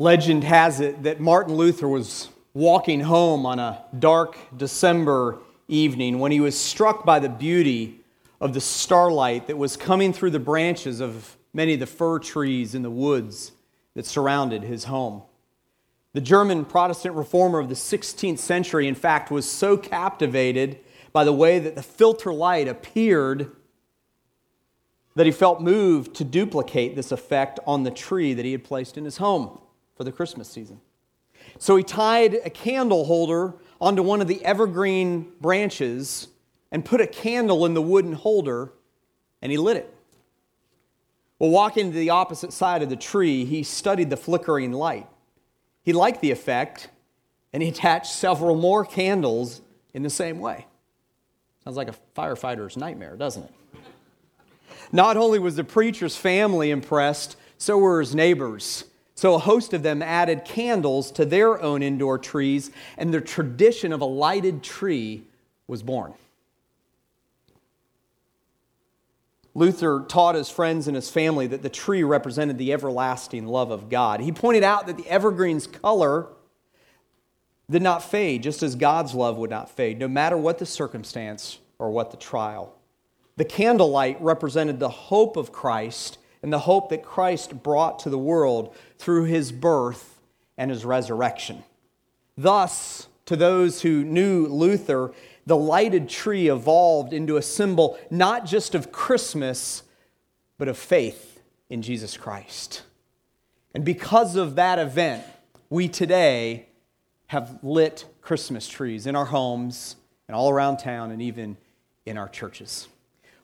Legend has it that Martin Luther was walking home on a dark December evening when he was struck by the beauty of the starlight that was coming through the branches of many of the fir trees in the woods that surrounded his home. The German Protestant reformer of the 16th century, in fact, was so captivated by the way that the filter light appeared that he felt moved to duplicate this effect on the tree that he had placed in his home for the Christmas season. So he tied a candle holder onto one of the evergreen branches and put a candle in the wooden holder and he lit it. Well, walking to the opposite side of the tree, he studied the flickering light. He liked the effect and he attached several more candles in the same way. Sounds like a firefighter's nightmare, doesn't it? Not only was the preacher's family impressed, so were his neighbors. So a host of them added candles to their own indoor trees, and the tradition of a lighted tree was born. Luther taught his friends and his family that the tree represented the everlasting love of God. He pointed out that the evergreen's color did not fade, just as God's love would not fade, no matter what the circumstance or what the trial. The candlelight represented the hope of Christ and the hope that Christ brought to the world through his birth and his resurrection. Thus, to those who knew Luther, the lighted tree evolved into a symbol not just of Christmas, but of faith in Jesus Christ. And because of that event, we today have lit Christmas trees in our homes and all around town and even in our churches.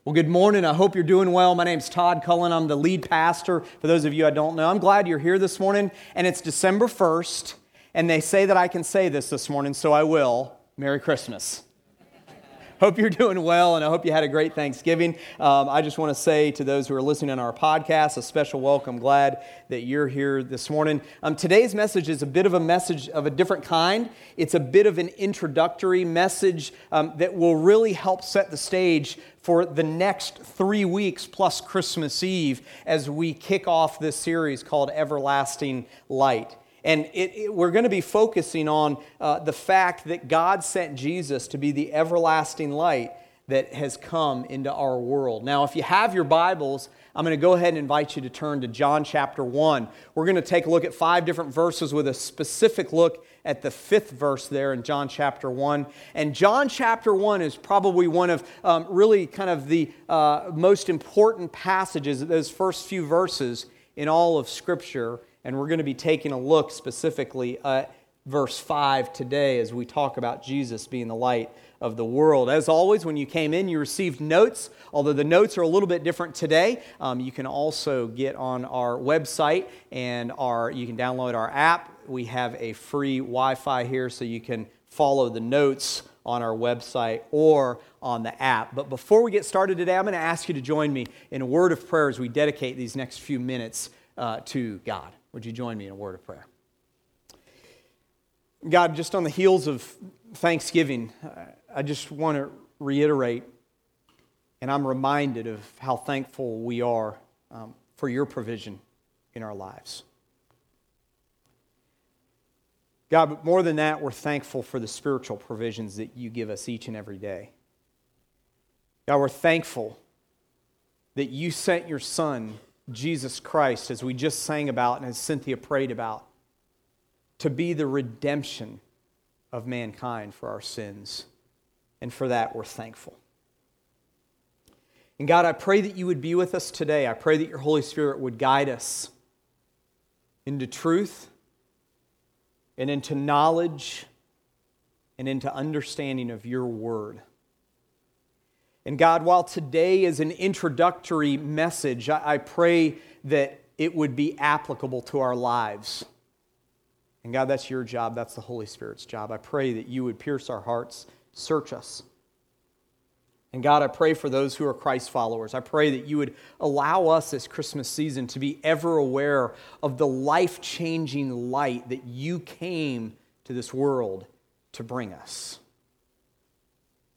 Well, good morning. I hope you're doing well. My name's Todd Cullen. I'm the lead pastor. For those of you I don't know, I'm glad you're here this morning. And it's December 1st, and they say that I can say this this morning, so I will. Merry Christmas hope you're doing well, and I hope you had a great Thanksgiving. Um, I just want to say to those who are listening on our podcast, a special welcome. Glad that you're here this morning. Um, today's message is a bit of a message of a different kind. It's a bit of an introductory message um, that will really help set the stage for the next three weeks plus Christmas Eve as we kick off this series called Everlasting Light. And it, it, we're going to be focusing on uh, the fact that God sent Jesus to be the everlasting light that has come into our world. Now, if you have your Bibles, I'm going to go ahead and invite you to turn to John chapter 1. We're going to take a look at five different verses with a specific look at the fifth verse there in John chapter 1. And John chapter 1 is probably one of um, really kind of the uh, most important passages, those first few verses in all of Scripture and we're going to be taking a look specifically at verse 5 today as we talk about Jesus being the light of the world. As always, when you came in, you received notes. Although the notes are a little bit different today, um, you can also get on our website and our, you can download our app. We have a free Wi Fi here so you can follow the notes on our website or on the app. But before we get started today, I'm going to ask you to join me in a word of prayer as we dedicate these next few minutes uh, to God. Would you join me in a word of prayer? God, just on the heels of Thanksgiving, I just want to reiterate, and I'm reminded of how thankful we are um, for your provision in our lives. God, but more than that, we're thankful for the spiritual provisions that you give us each and every day. God, we're thankful that you sent your Son Jesus Christ, as we just sang about and as Cynthia prayed about, to be the redemption of mankind for our sins. And for that, we're thankful. And God, I pray that you would be with us today. I pray that your Holy Spirit would guide us into truth and into knowledge and into understanding of your word. And God, while today is an introductory message, I pray that it would be applicable to our lives. And God, that's your job. That's the Holy Spirit's job. I pray that you would pierce our hearts, search us. And God, I pray for those who are Christ followers. I pray that you would allow us this Christmas season to be ever aware of the life changing light that you came to this world to bring us.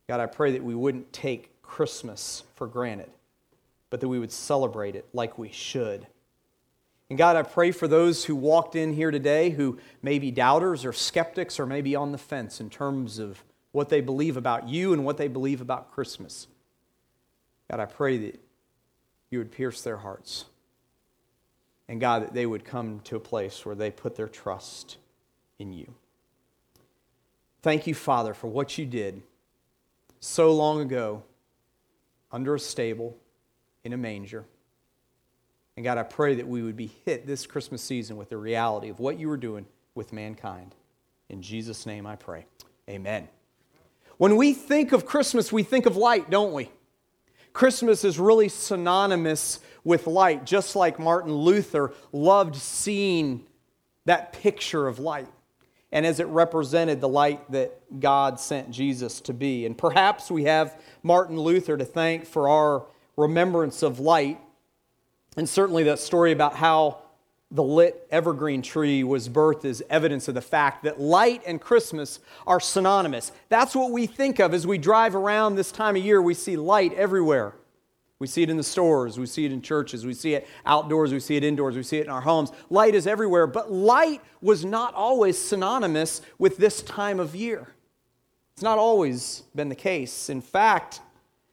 God, I pray that we wouldn't take Christmas for granted, but that we would celebrate it like we should. And God, I pray for those who walked in here today who may be doubters or skeptics or maybe on the fence in terms of what they believe about you and what they believe about Christmas. God, I pray that you would pierce their hearts. And God, that they would come to a place where they put their trust in you. Thank you, Father, for what you did so long ago under a stable in a manger. And God, I pray that we would be hit this Christmas season with the reality of what you were doing with mankind. In Jesus' name I pray. Amen. When we think of Christmas, we think of light, don't we? Christmas is really synonymous with light, just like Martin Luther loved seeing that picture of light and as it represented the light that God sent Jesus to be. And perhaps we have Martin Luther to thank for our remembrance of light and certainly that story about how the lit evergreen tree was birthed is evidence of the fact that light and Christmas are synonymous. That's what we think of as we drive around this time of year. We see light everywhere. We see it in the stores, we see it in churches, we see it outdoors, we see it indoors, we see it in our homes. Light is everywhere, but light was not always synonymous with this time of year. It's not always been the case. In fact,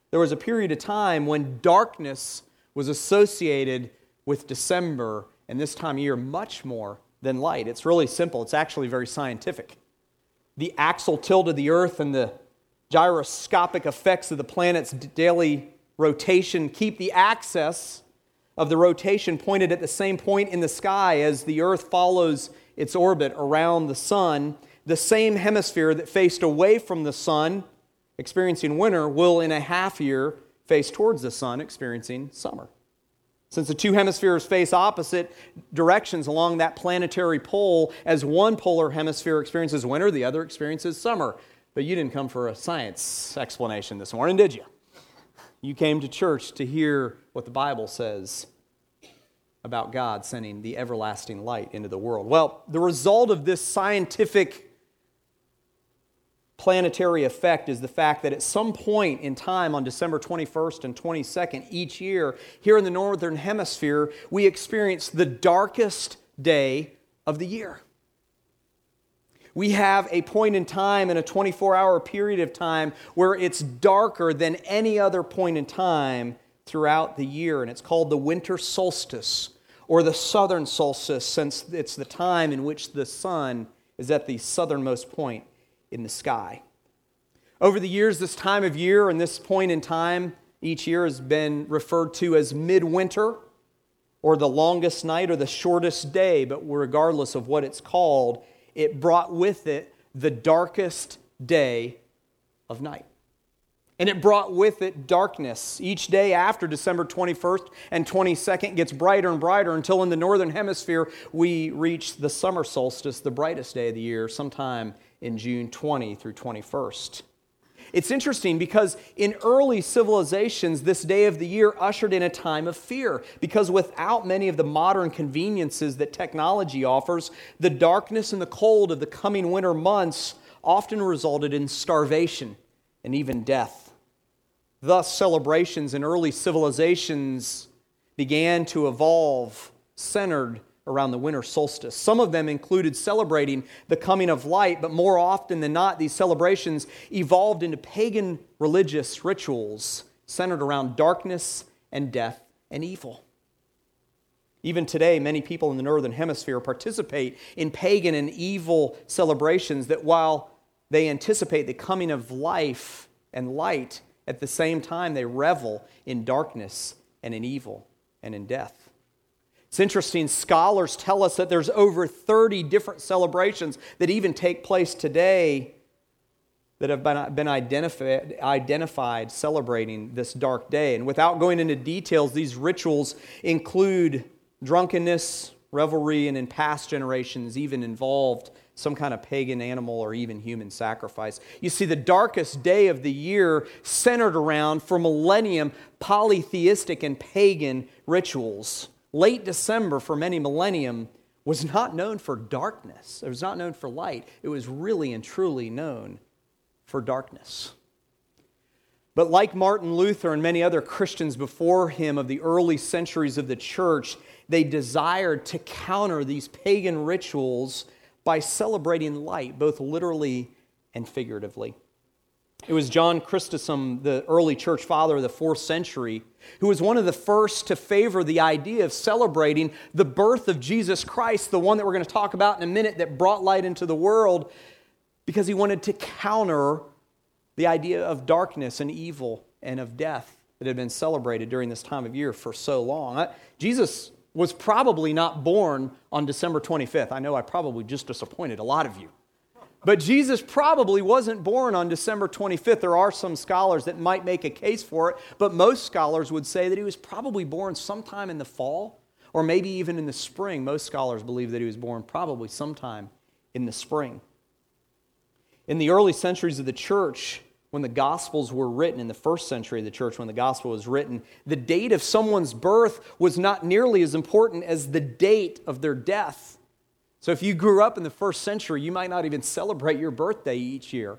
there was a period of time when darkness was associated with December and this time of year much more than light. It's really simple, it's actually very scientific. The axial tilt of the Earth and the gyroscopic effects of the planet's daily rotation keep the axis of the rotation pointed at the same point in the sky as the Earth follows its orbit around the sun. The same hemisphere that faced away from the sun, experiencing winter, will in a half year face towards the sun, experiencing summer. Since the two hemispheres face opposite directions along that planetary pole, as one polar hemisphere experiences winter, the other experiences summer. But you didn't come for a science explanation this morning, did you? You came to church to hear what the Bible says about God sending the everlasting light into the world. Well, the result of this scientific planetary effect is the fact that at some point in time on December 21st and 22nd each year, here in the Northern Hemisphere, we experience the darkest day of the year. We have a point in time in a 24 hour period of time where it's darker than any other point in time throughout the year, and it's called the winter solstice or the southern solstice, since it's the time in which the sun is at the southernmost point in the sky. Over the years, this time of year and this point in time each year has been referred to as midwinter or the longest night or the shortest day, but regardless of what it's called, it brought with it the darkest day of night. And it brought with it darkness. Each day after December 21st and 22nd gets brighter and brighter until in the northern hemisphere we reach the summer solstice, the brightest day of the year, sometime in June 20 through 21st. It's interesting because in early civilizations, this day of the year ushered in a time of fear because without many of the modern conveniences that technology offers, the darkness and the cold of the coming winter months often resulted in starvation and even death. Thus, celebrations in early civilizations began to evolve centered around the winter solstice. Some of them included celebrating the coming of light, but more often than not, these celebrations evolved into pagan religious rituals centered around darkness and death and evil. Even today, many people in the Northern Hemisphere participate in pagan and evil celebrations that, while they anticipate the coming of life and light, at the same time they revel in darkness and in evil and in death. It's interesting, scholars tell us that there's over 30 different celebrations that even take place today that have been, identified, identified celebrating this dark day. And without going into details, these rituals include drunkenness, revelry, and in past generations, even involved some kind of pagan animal or even human sacrifice. You see, the darkest day of the year centered around, for millennium, polytheistic and pagan rituals late December for many millennium was not known for darkness. It was not known for light. It was really and truly known for darkness. But like Martin Luther and many other Christians before him of the early centuries of the church, they desired to counter these pagan rituals by celebrating light, both literally and figuratively. It was John Chrysostom, the early church father of the fourth century, who was one of the first to favor the idea of celebrating the birth of Jesus Christ, the one that we're going to talk about in a minute that brought light into the world, because he wanted to counter the idea of darkness and evil and of death that had been celebrated during this time of year for so long. Jesus was probably not born on December 25th. I know I probably just disappointed a lot of you. But Jesus probably wasn't born on December 25th. There are some scholars that might make a case for it, but most scholars would say that he was probably born sometime in the fall or maybe even in the spring. Most scholars believe that he was born probably sometime in the spring. In the early centuries of the church, when the Gospels were written, in the first century of the church, when the Gospel was written, the date of someone's birth was not nearly as important as the date of their death. So if you grew up in the first century, you might not even celebrate your birthday each year.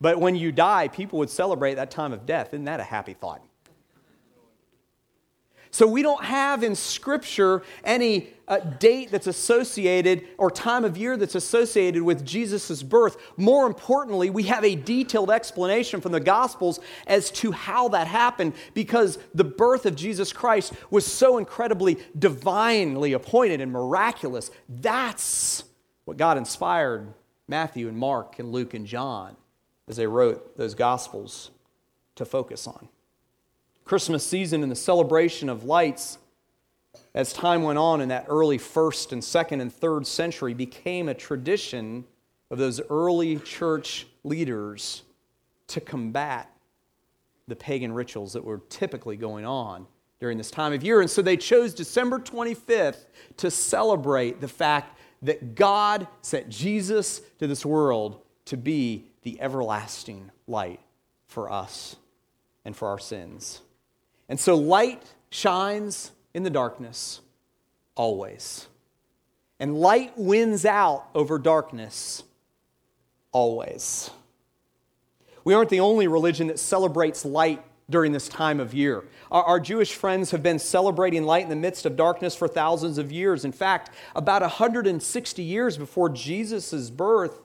But when you die, people would celebrate that time of death. Isn't that a happy thought? So we don't have in Scripture any uh, date that's associated or time of year that's associated with Jesus' birth. More importantly, we have a detailed explanation from the Gospels as to how that happened because the birth of Jesus Christ was so incredibly divinely appointed and miraculous. That's what God inspired Matthew and Mark and Luke and John as they wrote those Gospels to focus on. Christmas season and the celebration of lights, as time went on in that early first and second and third century, became a tradition of those early church leaders to combat the pagan rituals that were typically going on during this time of year. And so they chose December 25th to celebrate the fact that God sent Jesus to this world to be the everlasting light for us and for our sins. And so light shines in the darkness always. And light wins out over darkness always. We aren't the only religion that celebrates light during this time of year. Our, our, Jewish friends have been celebrating light in the midst of darkness for thousands of years. In fact, about 160 years before Jesus' birth,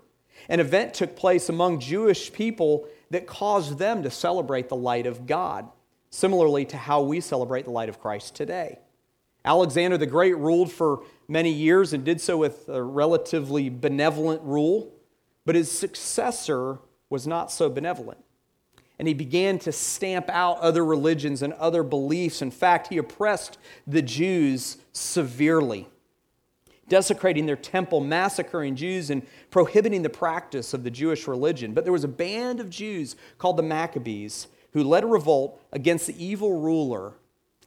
an event took place among Jewish people that caused them to celebrate the light of God similarly to how we celebrate the light of Christ today. Alexander the Great ruled for many years and did so with a relatively benevolent rule, but his successor was not so benevolent. And he began to stamp out other religions and other beliefs. In fact, he oppressed the Jews severely, desecrating their temple, massacring Jews, and prohibiting the practice of the Jewish religion. But there was a band of Jews called the Maccabees who led a revolt against the evil ruler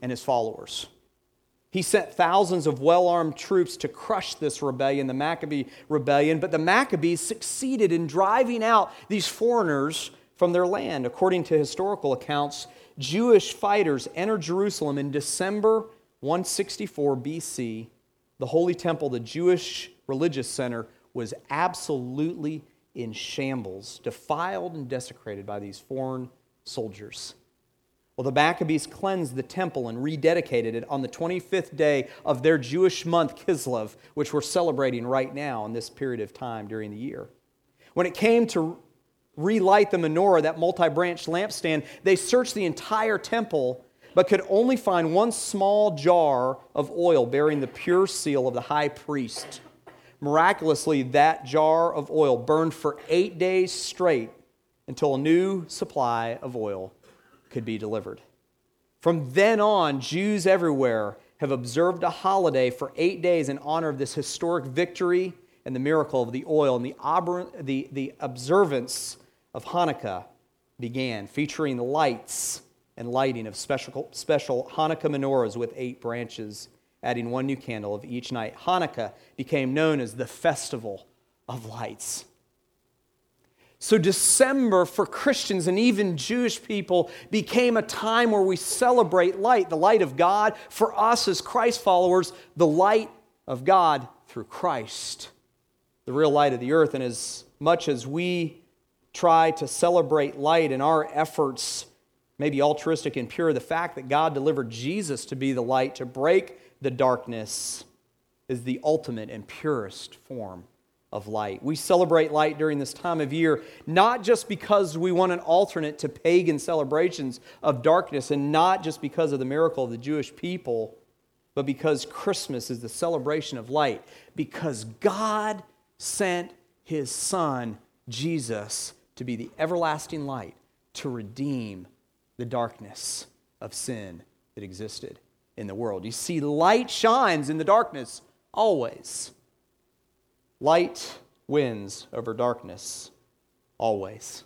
and his followers. He sent thousands of well armed troops to crush this rebellion, the Maccabee rebellion, but the Maccabees succeeded in driving out these foreigners from their land. According to historical accounts, Jewish fighters entered Jerusalem in December 164 BC. The Holy Temple, the Jewish religious center, was absolutely in shambles, defiled and desecrated by these foreign soldiers. Well, the Maccabees cleansed the temple and rededicated it on the 25th day of their Jewish month, Kislev, which we're celebrating right now in this period of time during the year. When it came to relight the menorah, that multi branch lampstand, they searched the entire temple but could only find one small jar of oil bearing the pure seal of the high priest. Miraculously, that jar of oil burned for eight days straight until a new supply of oil could be delivered. From then on, Jews everywhere have observed a holiday for eight days in honor of this historic victory and the miracle of the oil. And the, the, the observance of Hanukkah began, featuring lights and lighting of special, special Hanukkah menorahs with eight branches, adding one new candle of each night. Hanukkah became known as the Festival of Lights. So, December for Christians and even Jewish people became a time where we celebrate light, the light of God. For us as Christ followers, the light of God through Christ, the real light of the earth. And as much as we try to celebrate light in our efforts maybe altruistic and pure, the fact that God delivered Jesus to be the light to break the darkness is the ultimate and purest form of light. We celebrate light during this time of year, not just because we want an alternate to pagan celebrations of darkness, and not just because of the miracle of the Jewish people, but because Christmas is the celebration of light, because God sent his Son, Jesus, to be the everlasting light, to redeem the darkness of sin that existed in the world. You see, light shines in the darkness always. Light wins over darkness always.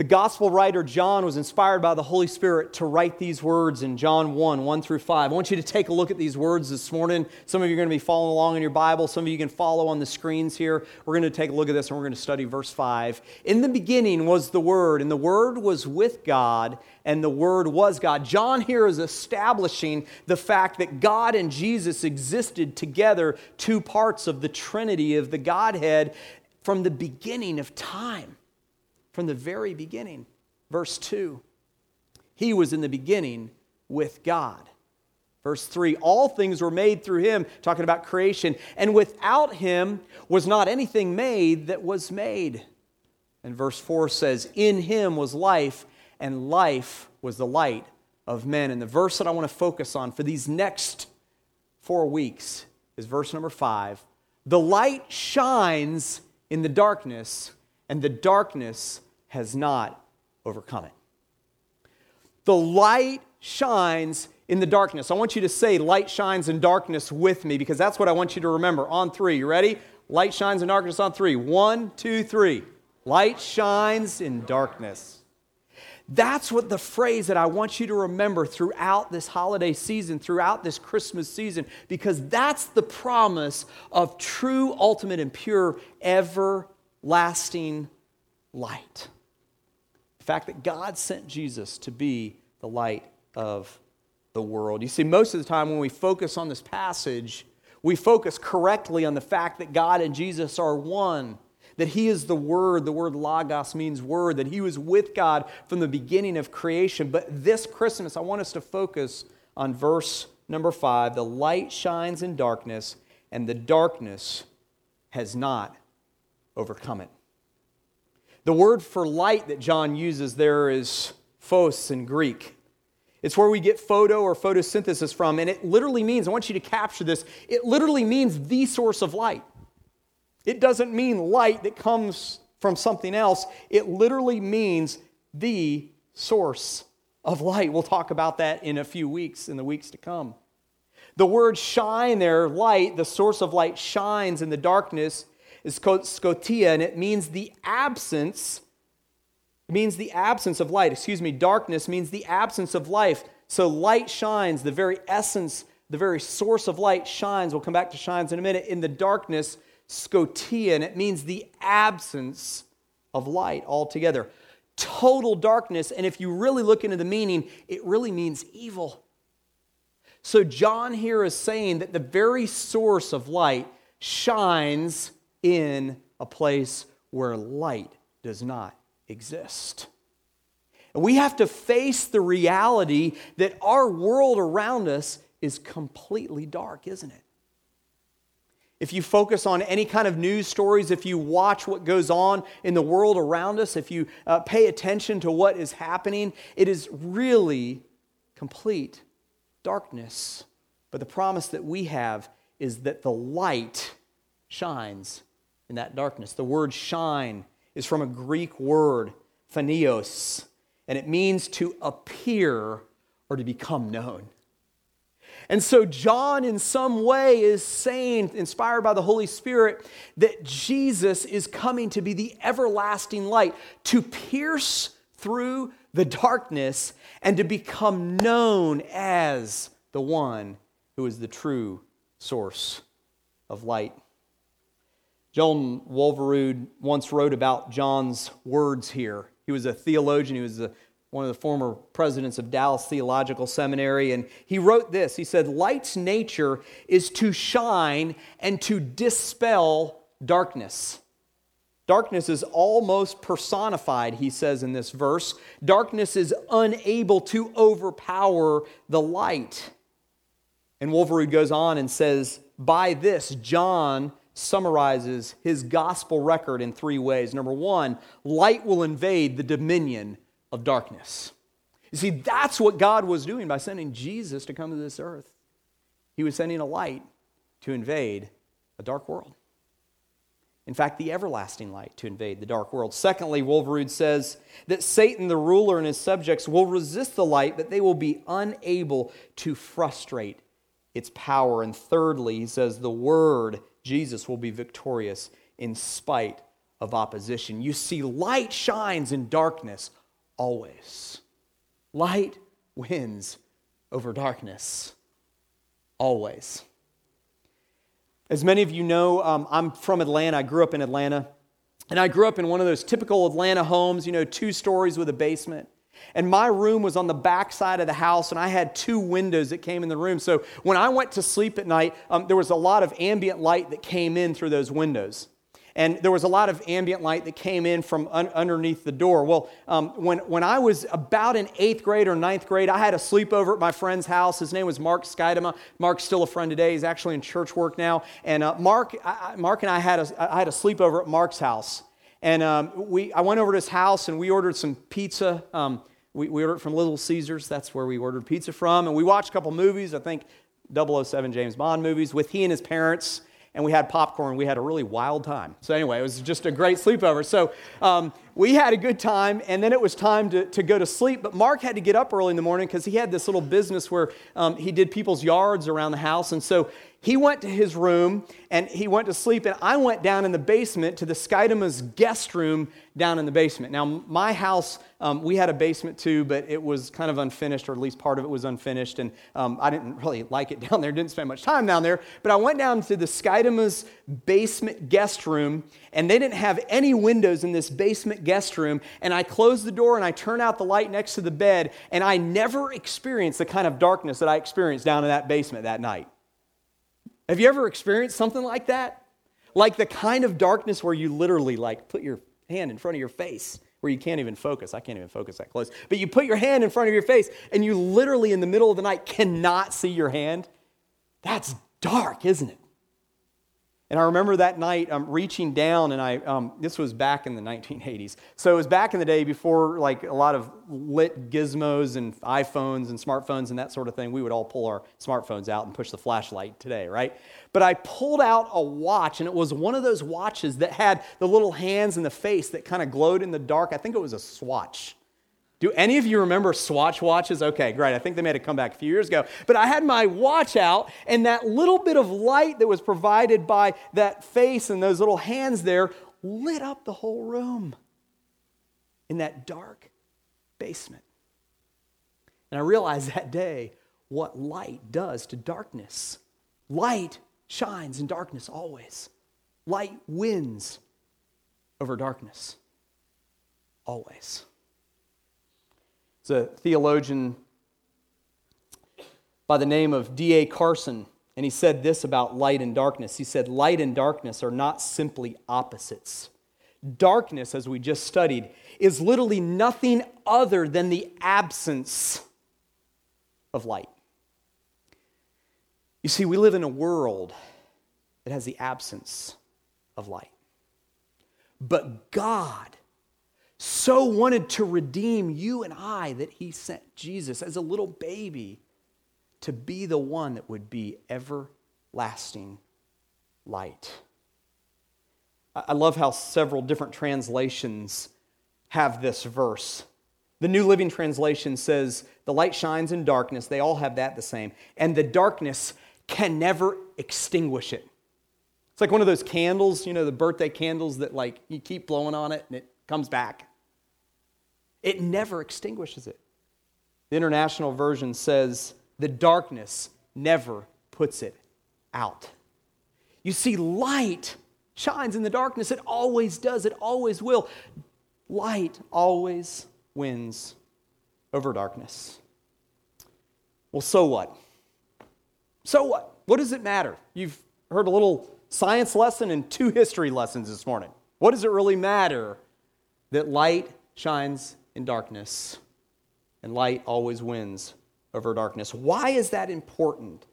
The gospel writer John was inspired by the Holy Spirit to write these words in John 1 1 through 5. I want you to take a look at these words this morning. Some of you are going to be following along in your Bible, some of you can follow on the screens here. We're going to take a look at this and we're going to study verse 5. In the beginning was the Word, and the Word was with God, and the Word was God. John here is establishing the fact that God and Jesus existed together, two parts of the Trinity of the Godhead from the beginning of time from the very beginning. Verse 2 He was in the beginning with God. Verse 3 All things were made through him, talking about creation, and without him was not anything made that was made. And verse 4 says, In him was life, and life was the light of men. And the verse that I want to focus on for these next four weeks is verse number 5. The light shines in the darkness, and the darkness has not overcome it. The light shines in the darkness. I want you to say, Light shines in darkness with me, because that's what I want you to remember. On three, you ready? Light shines in darkness on three. One, two, three. Light shines in darkness. That's what the phrase that I want you to remember throughout this holiday season, throughout this Christmas season, because that's the promise of true, ultimate, and pure, everlasting light. The fact that God sent Jesus to be the light of the world. You see, most of the time when we focus on this passage, we focus correctly on the fact that God and Jesus are one, that He is the Word. The word Logos means Word, that He was with God from the beginning of creation. But this Christmas, I want us to focus on verse number five the light shines in darkness, and the darkness has not overcome it. The word for light that John uses there is phos in Greek. It's where we get photo or photosynthesis from, and it literally means, I want you to capture this, it literally means the source of light. It doesn't mean light that comes from something else, it literally means the source of light. We'll talk about that in a few weeks, in the weeks to come. The word shine there, light, the source of light shines in the darkness, is called scotia, and it means the absence, means the absence of light. Excuse me, darkness means the absence of life. So light shines, the very essence, the very source of light shines. We'll come back to shines in a minute. In the darkness, scotia, and it means the absence of light altogether. Total darkness, and if you really look into the meaning, it really means evil. So, John here is saying that the very source of light shines in a place where light does not exist. And we have to face the reality that our world around us is completely dark, isn't it? If you focus on any kind of news stories, if you watch what goes on in the world around us, if you uh, pay attention to what is happening, it is really complete darkness. But the promise that we have is that the light shines in that darkness. The word shine is from a Greek word, phanios, and it means to appear or to become known. And so, John, in some way, is saying, inspired by the Holy Spirit, that Jesus is coming to be the everlasting light, to pierce through the darkness and to become known as the one who is the true source of light. John Walvoord once wrote about John's words here. He was a theologian, he was a, one of the former presidents of Dallas Theological Seminary, and he wrote this. He said, Light's nature is to shine and to dispel darkness. Darkness is almost personified, he says in this verse. Darkness is unable to overpower the light. And Walvoord goes on and says, By this, John summarizes his gospel record in three ways. Number one, light will invade the dominion of darkness. You see, that's what God was doing by sending Jesus to come to this earth. He was sending a light to invade a dark world. In fact, the everlasting light to invade the dark world. Secondly, Walvoord says that Satan, the ruler, and his subjects will resist the light, but they will be unable to frustrate its power. And thirdly, he says the word, Jesus, will be victorious in spite of opposition. You see, light shines in darkness always. Light wins over darkness always. As many of you know, um, I'm from Atlanta. I grew up in Atlanta. And I grew up in one of those typical Atlanta homes, you know, two stories with a basement. And my room was on the back side of the house, and I had two windows that came in the room. So when I went to sleep at night, um, there was a lot of ambient light that came in through those windows. And there was a lot of ambient light that came in from un- underneath the door. Well, um, when, when I was about in eighth grade or ninth grade, I had a sleepover at my friend's house. His name was Mark Skydema. Mark's still a friend today. He's actually in church work now. And uh, Mark, I, Mark and I had, a, I had a sleepover at Mark's house. And um, we, I went over to his house and we ordered some pizza. Um, we, we ordered from Little Caesars. That's where we ordered pizza from. And we watched a couple movies, I think 007 James Bond movies, with he and his parents and we had popcorn. We had a really wild time. So, anyway, it was just a great sleepover. So, um, we had a good time, and then it was time to, to go to sleep. But Mark had to get up early in the morning because he had this little business where um, he did people's yards around the house. And so he went to his room and he went to sleep, and I went down in the basement to the Skydema's guest room down in the basement. Now, my house, um, we had a basement too, but it was kind of unfinished, or at least part of it was unfinished, and um, I didn't really like it down there, didn't spend much time down there. But I went down to the Skydema's basement guest room, and they didn't have any windows in this basement guest room, and I close the door and I turn out the light next to the bed, and I never experienced the kind of darkness that I experienced down in that basement that night. Have you ever experienced something like that? Like the kind of darkness where you literally like put your hand in front of your face where you can't even focus. I can't even focus that close. But you put your hand in front of your face and you literally in the middle of the night cannot see your hand. That's dark, isn't it? And I remember that night um, reaching down, and I, um, this was back in the 1980s. So it was back in the day before like a lot of lit gizmos and iPhones and smartphones and that sort of thing. We would all pull our smartphones out and push the flashlight today, right? But I pulled out a watch, and it was one of those watches that had the little hands and the face that kind of glowed in the dark. I think it was a Swatch. Do any of you remember Swatch watches? Okay, great. I think they made a comeback a few years ago. But I had my watch out, and that little bit of light that was provided by that face and those little hands there lit up the whole room in that dark basement. And I realized that day what light does to darkness. Light shines in darkness always, light wins over darkness always. It's a theologian by the name of D.A. Carson, and he said this about light and darkness. He said, Light and darkness are not simply opposites. Darkness, as we just studied, is literally nothing other than the absence of light. You see, we live in a world that has the absence of light. But God so wanted to redeem you and I that he sent Jesus as a little baby to be the one that would be everlasting light. I love how several different translations have this verse. The New Living Translation says, The light shines in darkness. They all have that the same. And the darkness can never extinguish it. It's like one of those candles, you know, the birthday candles that like you keep blowing on it and it comes back. It never extinguishes it. The international version says, the darkness never puts it out. You see, light shines in the darkness. It always does, it always will. Light always wins over darkness. Well, so what? So what? What does it matter? You've heard a little science lesson and two history lessons this morning. What does it really matter that light shines darkness and light always wins over darkness? Why is that important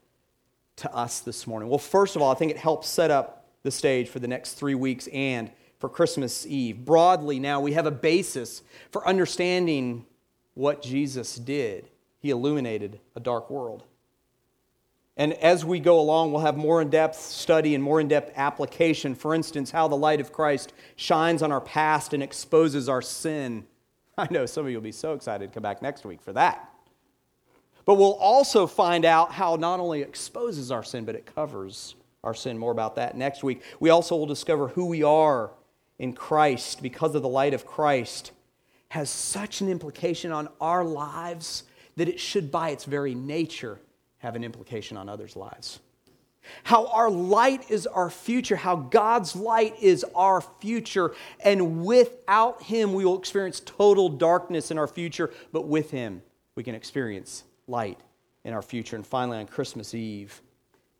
to us this morning? Well, first of all, I think it helps set up the stage for the next three weeks and for Christmas Eve. Broadly, now we have a basis for understanding what Jesus did. He illuminated a dark world. And as we go along, we'll have more in depth study and more in depth application. For instance, how the light of Christ shines on our past and exposes our sin. I know some of you will be so excited to come back next week for that. But we'll also find out how not only exposes our sin, but it covers our sin. More about that next week. We also will discover who we are in Christ because of the light of Christ has such an implication on our lives that it should, by its very nature, have an implication on others' lives. How our light is our future, how God's light is our future, and without Him, we will experience total darkness in our future, but with Him, we can experience light in our future. And finally, on Christmas Eve,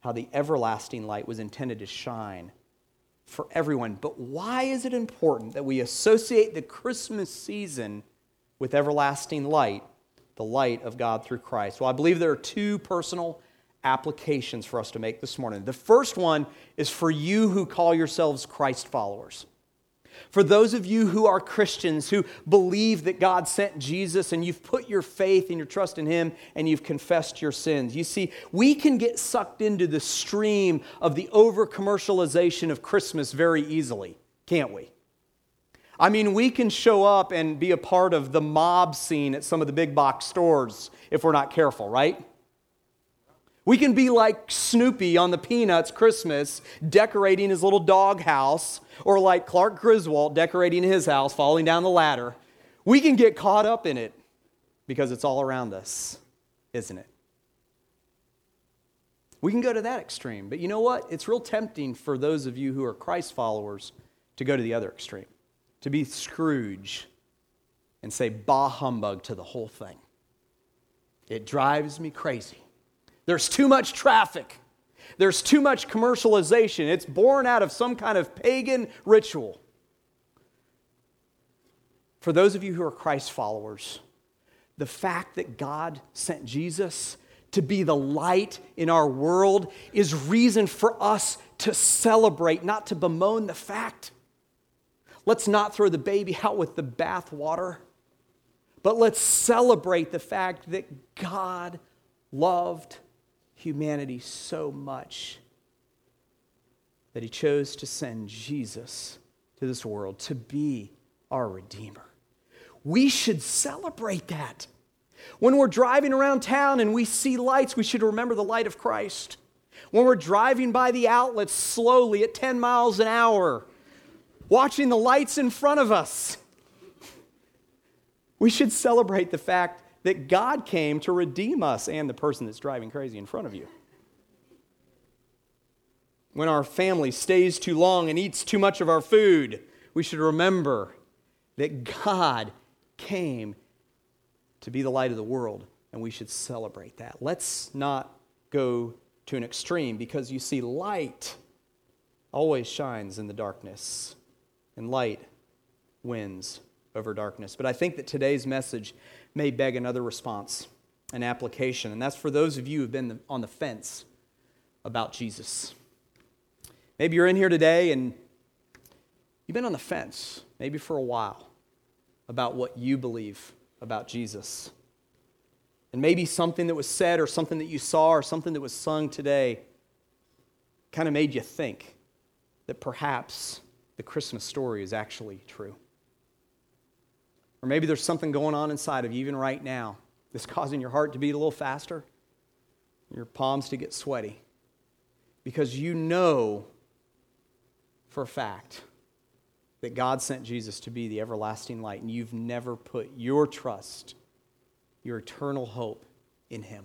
how the everlasting light was intended to shine for everyone. But why is it important that we associate the Christmas season with everlasting light, the light of God through Christ? Well, I believe there are two personal applications for us to make this morning. The first one is for you who call yourselves Christ followers. For those of you who are Christians, who believe that God sent Jesus and you've put your faith and your trust in Him and you've confessed your sins, you see, we can get sucked into the stream of the over commercialization of Christmas very easily, can't we? I mean, we can show up and be a part of the mob scene at some of the big box stores if we're not careful, right? We can be like Snoopy on the Peanuts Christmas, decorating his little dog house, or like Clark Griswold decorating his house, falling down the ladder. We can get caught up in it because it's all around us, isn't it? We can go to that extreme. But you know what? It's real tempting for those of you who are Christ followers to go to the other extreme, to be Scrooge and say bah humbug to the whole thing. It drives me crazy. There's too much traffic. There's too much commercialization. It's born out of some kind of pagan ritual. For those of you who are Christ followers, the fact that God sent Jesus to be the light in our world is reason for us to celebrate, not to bemoan the fact. Let's not throw the baby out with the bathwater, but let's celebrate the fact that God loved humanity so much that he chose to send Jesus to this world to be our Redeemer. We should celebrate that. When we're driving around town and we see lights, we should remember the light of Christ. When we're driving by the outlets slowly at 10 miles an hour, watching the lights in front of us, we should celebrate the fact that God came to redeem us and the person that's driving crazy in front of you. When our family stays too long and eats too much of our food, we should remember that God came to be the light of the world, and we should celebrate that. Let's not go to an extreme because you see, light always shines in the darkness, and light wins over darkness. But I think that today's message may beg another response, an application. And that's for those of you who've been on the fence about Jesus. Maybe you're in here today and you've been on the fence, maybe for a while, about what you believe about Jesus. And maybe something that was said or something that you saw or something that was sung today kind of made you think that perhaps the Christmas story is actually true. Or maybe there's something going on inside of you, even right now, that's causing your heart to beat a little faster, your palms to get sweaty, because you know for a fact that God sent Jesus to be the everlasting light, and you've never put your trust, your eternal hope in Him.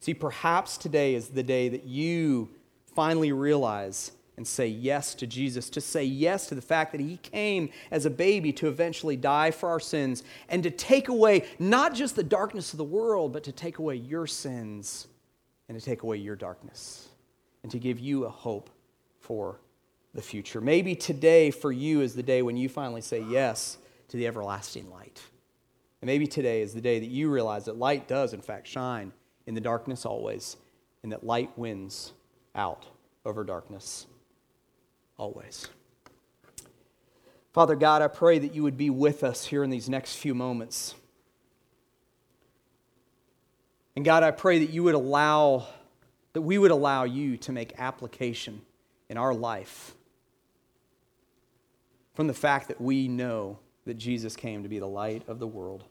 See, perhaps today is the day that you finally realize and say yes to Jesus, to say yes to the fact that He came as a baby to eventually die for our sins and to take away not just the darkness of the world, but to take away your sins and to take away your darkness and to give you a hope for the future. Maybe today for you is the day when you finally say yes to the everlasting light. And maybe today is the day that you realize that light does, in fact, shine in the darkness always, and that light wins out over darkness always. Father God, I pray that you would be with us here in these next few moments. And God, I pray that you would allow, that we would allow you to make application in our life from the fact that we know that Jesus came to be the light of the world.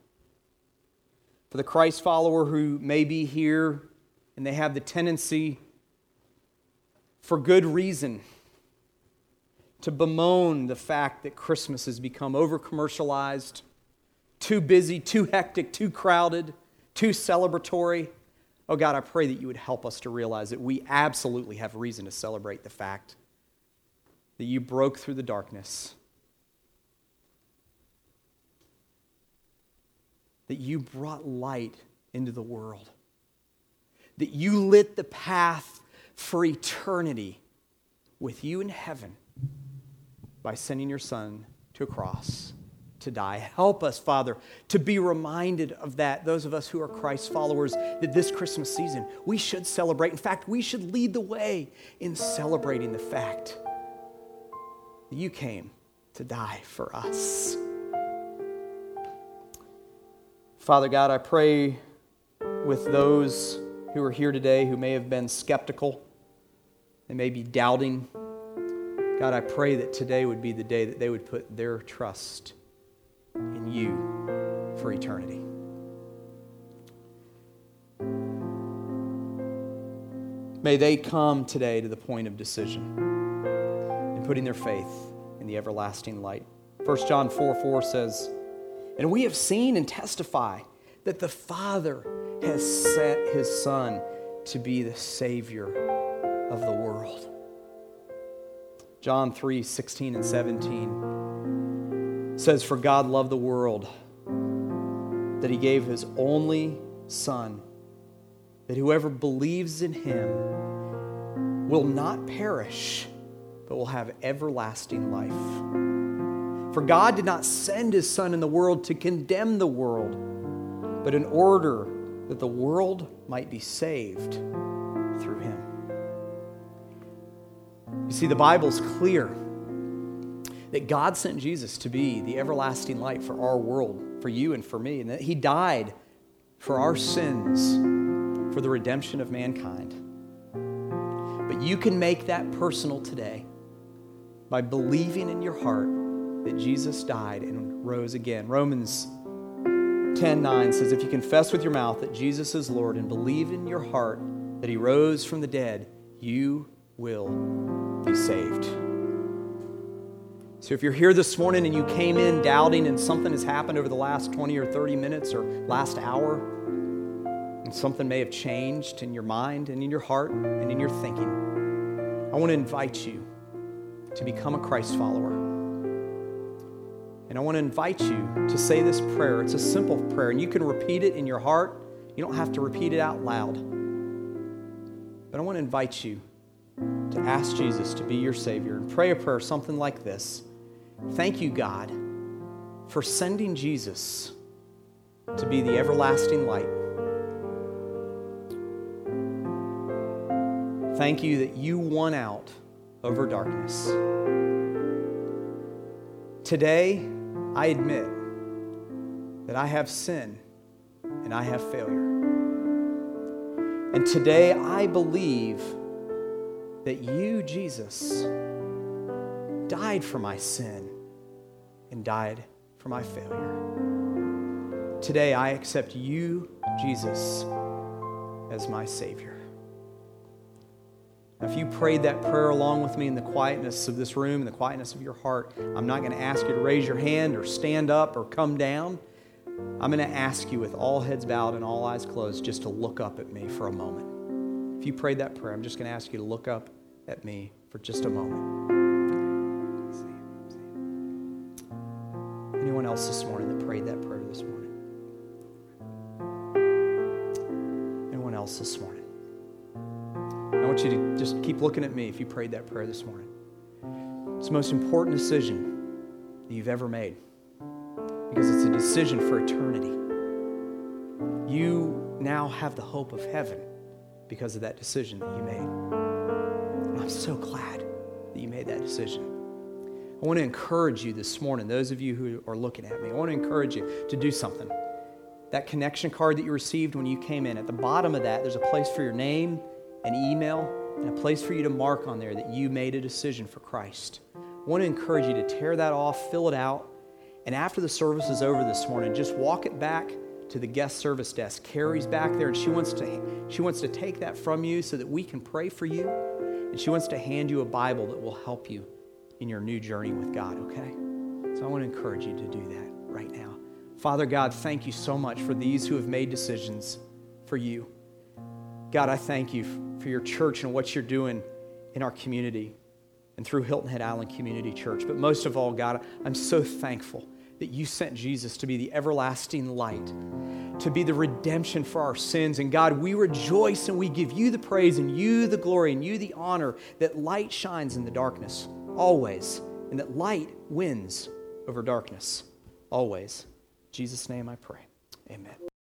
For the Christ follower who may be here and they have the tendency, for good reason, to bemoan the fact that Christmas has become over commercialized, too busy, too hectic, too crowded, too celebratory. Oh God, I pray that you would help us to realize that we absolutely have reason to celebrate the fact that you broke through the darkness, that you brought light into the world, that you lit the path for eternity with you in heaven by sending your son to a cross to die. Help us, Father, to be reminded of that, those of us who are Christ followers, that this Christmas season we should celebrate. In fact, we should lead the way in celebrating the fact that you came to die for us. Father God, I pray with those who are here today who may have been skeptical, they may be doubting God, I pray that today would be the day that they would put their trust in you for eternity. May they come today to the point of decision in putting their faith in the everlasting light. 1 John 4 4 says, And we have seen and testify that the Father has sent his Son to be the Savior of the world. John 3 16 and 17 says, For God loved the world that he gave his only Son, that whoever believes in him will not perish, but will have everlasting life. For God did not send his Son in the world to condemn the world, but in order that the world might be saved through him. You see, the Bible's clear that God sent Jesus to be the everlasting light for our world, for you and for me, and that He died for our sins for the redemption of mankind. But you can make that personal today by believing in your heart that Jesus died and rose again. Romans 10 9 says, If you confess with your mouth that Jesus is Lord and believe in your heart that He rose from the dead, you will be saved. So if you're here this morning and you came in doubting and something has happened over the last 20 or 30 minutes or last hour, and something may have changed in your mind and in your heart and in your thinking, I want to invite you to become a Christ follower. And I want to invite you to say this prayer. It's a simple prayer, and you can repeat it in your heart. You don't have to repeat it out loud. But I want to invite you to ask Jesus to be your Savior and pray a prayer something like this Thank you, God, for sending Jesus to be the everlasting light. Thank you that you won out over darkness. Today, I admit that I have sin and I have failure. And today, I believe that you, Jesus, died for my sin and died for my failure. Today, I accept you, Jesus, as my Savior. Now, if you prayed that prayer along with me in the quietness of this room, in the quietness of your heart, I'm not going to ask you to raise your hand or stand up or come down. I'm going to ask you, with all heads bowed and all eyes closed, just to look up at me for a moment. If you prayed that prayer, I'm just going to ask you to look up at me for just a moment. Anyone else this morning that prayed that prayer this morning? Anyone else this morning? I want you to just keep looking at me if you prayed that prayer this morning. It's the most important decision that you've ever made because it's a decision for eternity. You now have the hope of heaven because of that decision that you made. And I'm so glad that you made that decision. I want to encourage you this morning, those of you who are looking at me, I want to encourage you to do something. That connection card that you received when you came in, at the bottom of that, there's a place for your name, an email, and a place for you to mark on there that you made a decision for Christ. I want to encourage you to tear that off, fill it out, and after the service is over this morning, just walk it back to the guest service desk. Carrie's back there, and she wants to she wants to take that from you so that we can pray for you, and she wants to hand you a Bible that will help you in your new journey with God. Okay, so I want to encourage you to do that right now. Father God, thank you so much for these who have made decisions for you. God, I thank you for your church and what you're doing in our community and through Hilton Head Island Community Church. But most of all, God, I'm so thankful that you sent Jesus to be the everlasting light, to be the redemption for our sins. And God, we rejoice and we give you the praise and you the glory and you the honor that light shines in the darkness always, and that light wins over darkness always. In Jesus' name I pray. Amen.